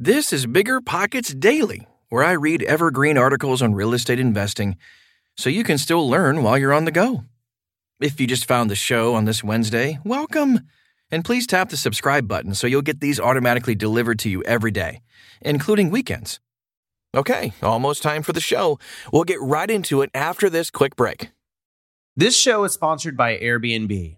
This is Bigger Pockets Daily, where I read evergreen articles on real estate investing so you can still learn while you're on the go. If you just found the show on this Wednesday, welcome. And please tap the subscribe button so you'll get these automatically delivered to you every day, including weekends. Okay, almost time for the show. We'll get right into it after this quick break. This show is sponsored by Airbnb.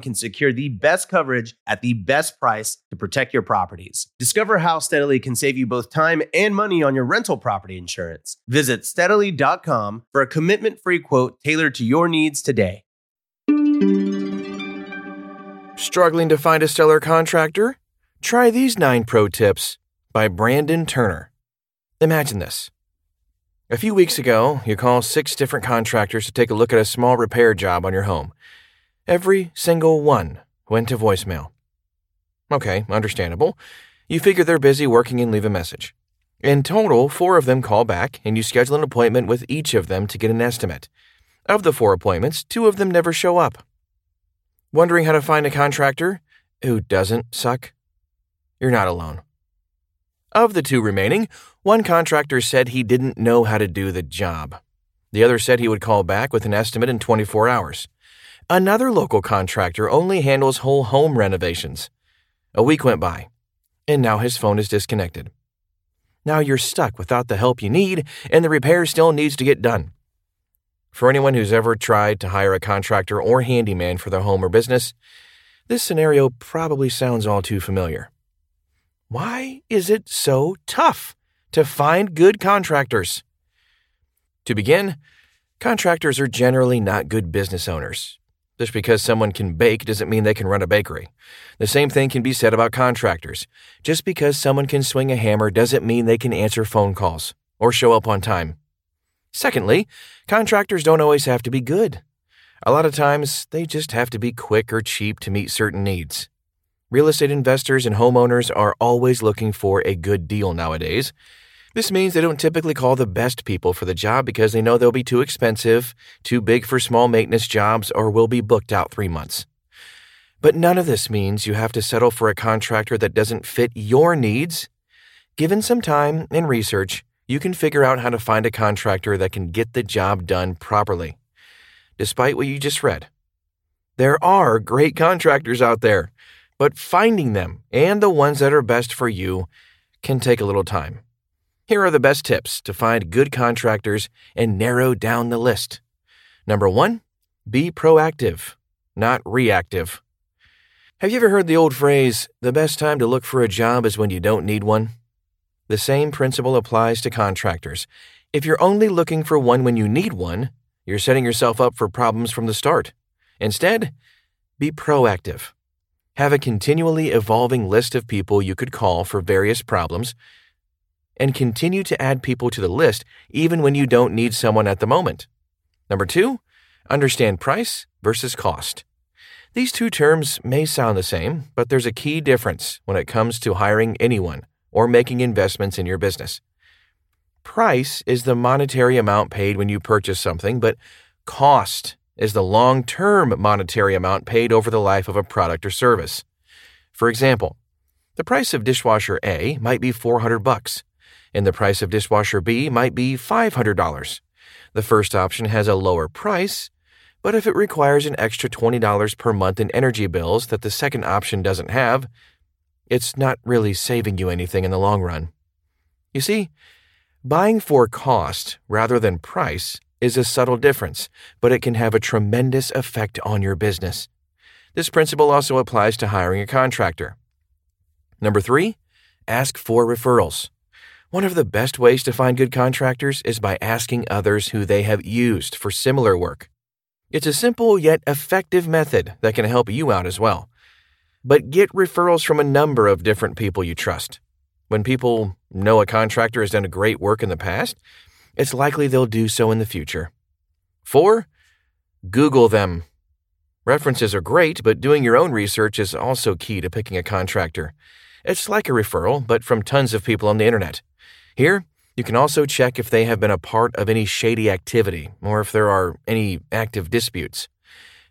can secure the best coverage at the best price to protect your properties. Discover how Steadily can save you both time and money on your rental property insurance. Visit steadily.com for a commitment free quote tailored to your needs today. Struggling to find a stellar contractor? Try these nine pro tips by Brandon Turner. Imagine this. A few weeks ago, you called six different contractors to take a look at a small repair job on your home. Every single one went to voicemail. Okay, understandable. You figure they're busy working and leave a message. In total, four of them call back, and you schedule an appointment with each of them to get an estimate. Of the four appointments, two of them never show up. Wondering how to find a contractor who doesn't suck? You're not alone. Of the two remaining, one contractor said he didn't know how to do the job. The other said he would call back with an estimate in 24 hours. Another local contractor only handles whole home renovations. A week went by, and now his phone is disconnected. Now you're stuck without the help you need, and the repair still needs to get done. For anyone who's ever tried to hire a contractor or handyman for their home or business, this scenario probably sounds all too familiar. Why is it so tough to find good contractors? To begin, contractors are generally not good business owners. Just because someone can bake doesn't mean they can run a bakery. The same thing can be said about contractors. Just because someone can swing a hammer doesn't mean they can answer phone calls or show up on time. Secondly, contractors don't always have to be good. A lot of times, they just have to be quick or cheap to meet certain needs. Real estate investors and homeowners are always looking for a good deal nowadays. This means they don't typically call the best people for the job because they know they'll be too expensive, too big for small maintenance jobs, or will be booked out three months. But none of this means you have to settle for a contractor that doesn't fit your needs. Given some time and research, you can figure out how to find a contractor that can get the job done properly. Despite what you just read, there are great contractors out there but finding them and the ones that are best for you can take a little time. Here are the best tips to find good contractors and narrow down the list. Number one, be proactive, not reactive. Have you ever heard the old phrase, the best time to look for a job is when you don't need one? The same principle applies to contractors. If you're only looking for one when you need one, you're setting yourself up for problems from the start. Instead, be proactive. Have a continually evolving list of people you could call for various problems, and continue to add people to the list even when you don't need someone at the moment. Number two, understand price versus cost. These two terms may sound the same, but there's a key difference when it comes to hiring anyone or making investments in your business. Price is the monetary amount paid when you purchase something, but cost is the long term monetary amount paid over the life of a product or service. For example, the price of dishwasher A might be 400 bucks, and the price of dishwasher B might be $500. The first option has a lower price, but if it requires an extra $20 per month in energy bills that the second option doesn't have, it's not really saving you anything in the long run. You see, buying for cost rather than price is a subtle difference, but it can have a tremendous effect on your business. This principle also applies to hiring a contractor. Number three, ask for referrals. One of the best ways to find good contractors is by asking others who they have used for similar work. It's a simple yet effective method that can help you out as well. But get referrals from a number of different people you trust. When people know a contractor has done great work in the past, it's likely they'll do so in the future. 4. Google them. References are great, but doing your own research is also key to picking a contractor. It's like a referral, but from tons of people on the internet. Here, you can also check if they have been a part of any shady activity or if there are any active disputes.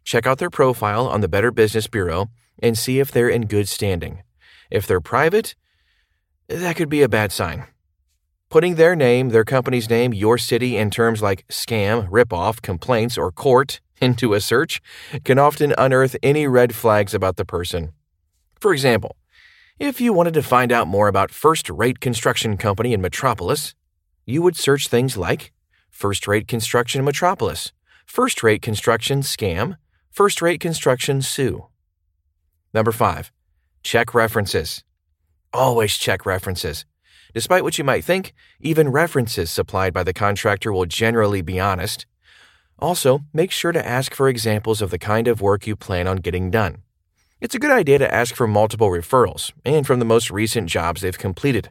Check out their profile on the Better Business Bureau and see if they're in good standing. If they're private, that could be a bad sign. Putting their name, their company's name, your city, and terms like scam, ripoff, complaints, or court into a search can often unearth any red flags about the person. For example, if you wanted to find out more about First Rate Construction Company in Metropolis, you would search things like First Rate Construction Metropolis, First Rate Construction Scam, First Rate Construction Sue. Number five, check references. Always check references. Despite what you might think, even references supplied by the contractor will generally be honest. Also, make sure to ask for examples of the kind of work you plan on getting done. It's a good idea to ask for multiple referrals and from the most recent jobs they've completed.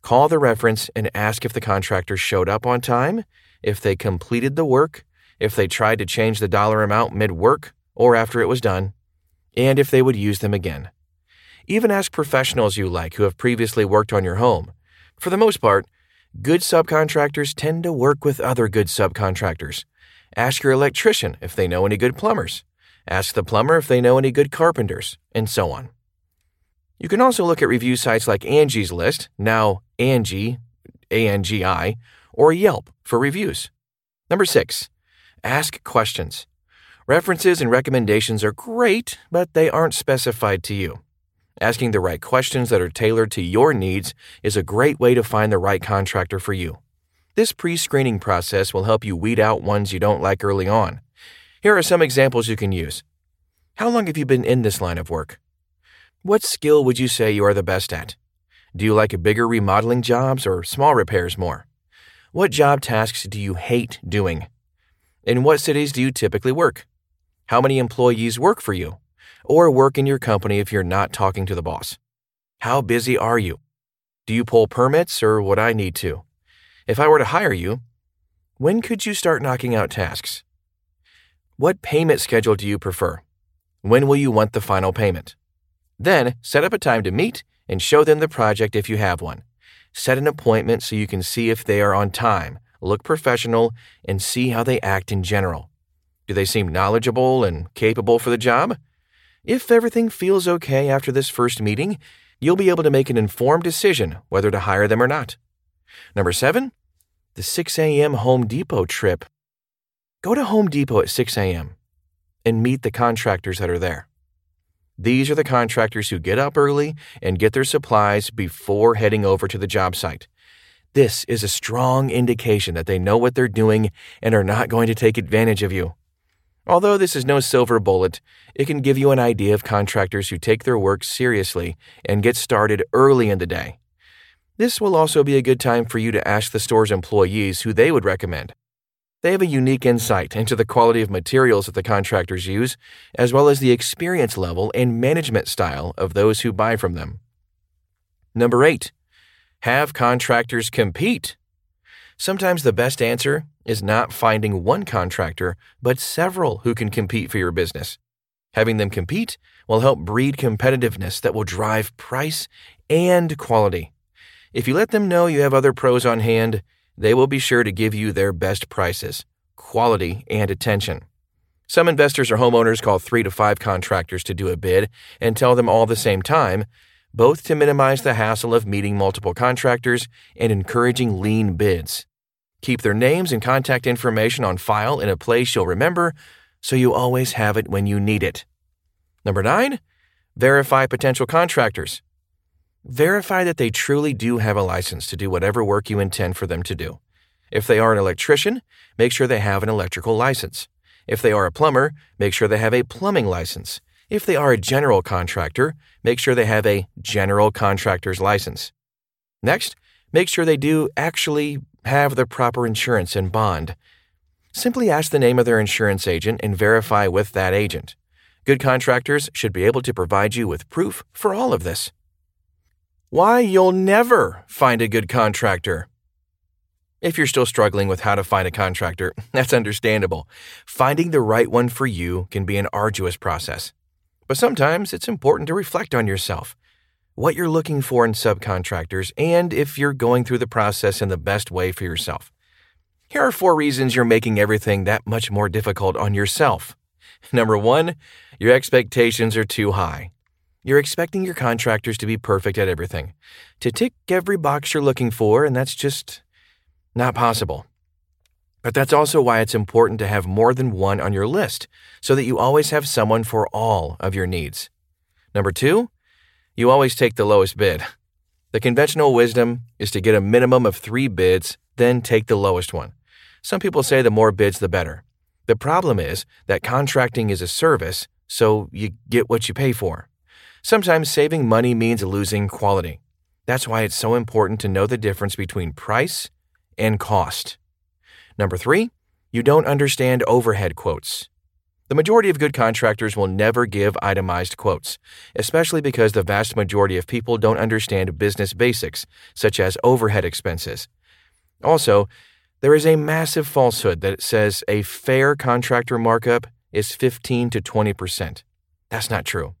Call the reference and ask if the contractor showed up on time, if they completed the work, if they tried to change the dollar amount mid work or after it was done, and if they would use them again. Even ask professionals you like who have previously worked on your home. For the most part, good subcontractors tend to work with other good subcontractors. Ask your electrician if they know any good plumbers. Ask the plumber if they know any good carpenters, and so on. You can also look at review sites like Angi's List, now Angie, A N G I, or Yelp for reviews. Number six, ask questions. References and recommendations are great, but they aren't specified to you. Asking the right questions that are tailored to your needs is a great way to find the right contractor for you. This pre screening process will help you weed out ones you don't like early on. Here are some examples you can use. How long have you been in this line of work? What skill would you say you are the best at? Do you like bigger remodeling jobs or small repairs more? What job tasks do you hate doing? In what cities do you typically work? How many employees work for you? or work in your company if you're not talking to the boss. How busy are you? Do you pull permits or would I need to? If I were to hire you, when could you start knocking out tasks? What payment schedule do you prefer? When will you want the final payment? Then set up a time to meet and show them the project if you have one. Set an appointment so you can see if they are on time, look professional, and see how they act in general. Do they seem knowledgeable and capable for the job? If everything feels okay after this first meeting, you'll be able to make an informed decision whether to hire them or not. Number seven, the 6 a.m. Home Depot trip. Go to Home Depot at 6 a.m. and meet the contractors that are there. These are the contractors who get up early and get their supplies before heading over to the job site. This is a strong indication that they know what they're doing and are not going to take advantage of you. Although this is no silver bullet, it can give you an idea of contractors who take their work seriously and get started early in the day. This will also be a good time for you to ask the store's employees who they would recommend. They have a unique insight into the quality of materials that the contractors use, as well as the experience level and management style of those who buy from them. Number eight, have contractors compete. Sometimes the best answer is not finding one contractor, but several who can compete for your business. Having them compete will help breed competitiveness that will drive price and quality. If you let them know you have other pros on hand, they will be sure to give you their best prices, quality, and attention. Some investors or homeowners call three to five contractors to do a bid and tell them all the same time, both to minimize the hassle of meeting multiple contractors and encouraging lean bids. Keep their names and contact information on file in a place you'll remember so you always have it when you need it. Number nine, verify potential contractors. Verify that they truly do have a license to do whatever work you intend for them to do. If they are an electrician, make sure they have an electrical license. If they are a plumber, make sure they have a plumbing license. If they are a general contractor, make sure they have a general contractor's license. Next, make sure they do actually have the proper insurance and bond. Simply ask the name of their insurance agent and verify with that agent. Good contractors should be able to provide you with proof for all of this. Why you'll never find a good contractor. If you're still struggling with how to find a contractor, that's understandable. Finding the right one for you can be an arduous process. But sometimes it's important to reflect on yourself, what you're looking for in subcontractors, and if you're going through the process in the best way for yourself. Here are four reasons you're making everything that much more difficult on yourself. Number one, your expectations are too high. You're expecting your contractors to be perfect at everything, to tick every box you're looking for, and that's just not possible. But that's also why it's important to have more than one on your list so that you always have someone for all of your needs. Number two, you always take the lowest bid. The conventional wisdom is to get a minimum of three bids, then take the lowest one. Some people say the more bids, the better. The problem is that contracting is a service, so you get what you pay for. Sometimes saving money means losing quality. That's why it's so important to know the difference between price and cost. Number three, you don't understand overhead quotes. The majority of good contractors will never give itemized quotes, especially because the vast majority of people don't understand business basics, such as overhead expenses. Also, there is a massive falsehood that says a fair contractor markup is 15 to 20%. That's not true.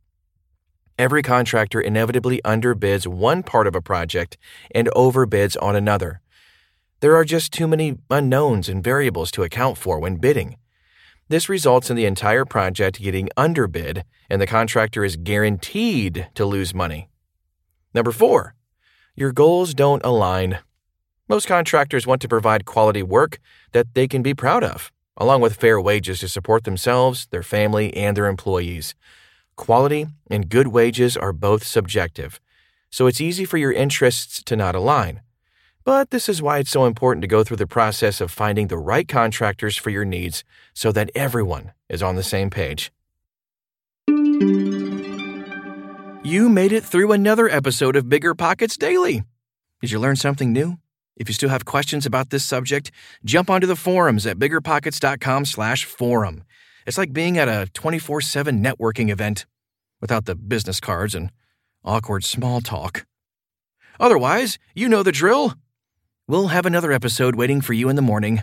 Every contractor inevitably underbids one part of a project and overbids on another. There are just too many unknowns and variables to account for when bidding. This results in the entire project getting underbid, and the contractor is guaranteed to lose money. Number four, your goals don't align. Most contractors want to provide quality work that they can be proud of, along with fair wages to support themselves, their family, and their employees. Quality and good wages are both subjective, so it's easy for your interests to not align. But this is why it's so important to go through the process of finding the right contractors for your needs so that everyone is on the same page. You made it through another episode of Bigger Pockets Daily. Did you learn something new? If you still have questions about this subject, jump onto the forums at biggerpockets.com/forum. It's like being at a 24/7 networking event without the business cards and awkward small talk. Otherwise, you know the drill. We'll have another episode waiting for you in the morning.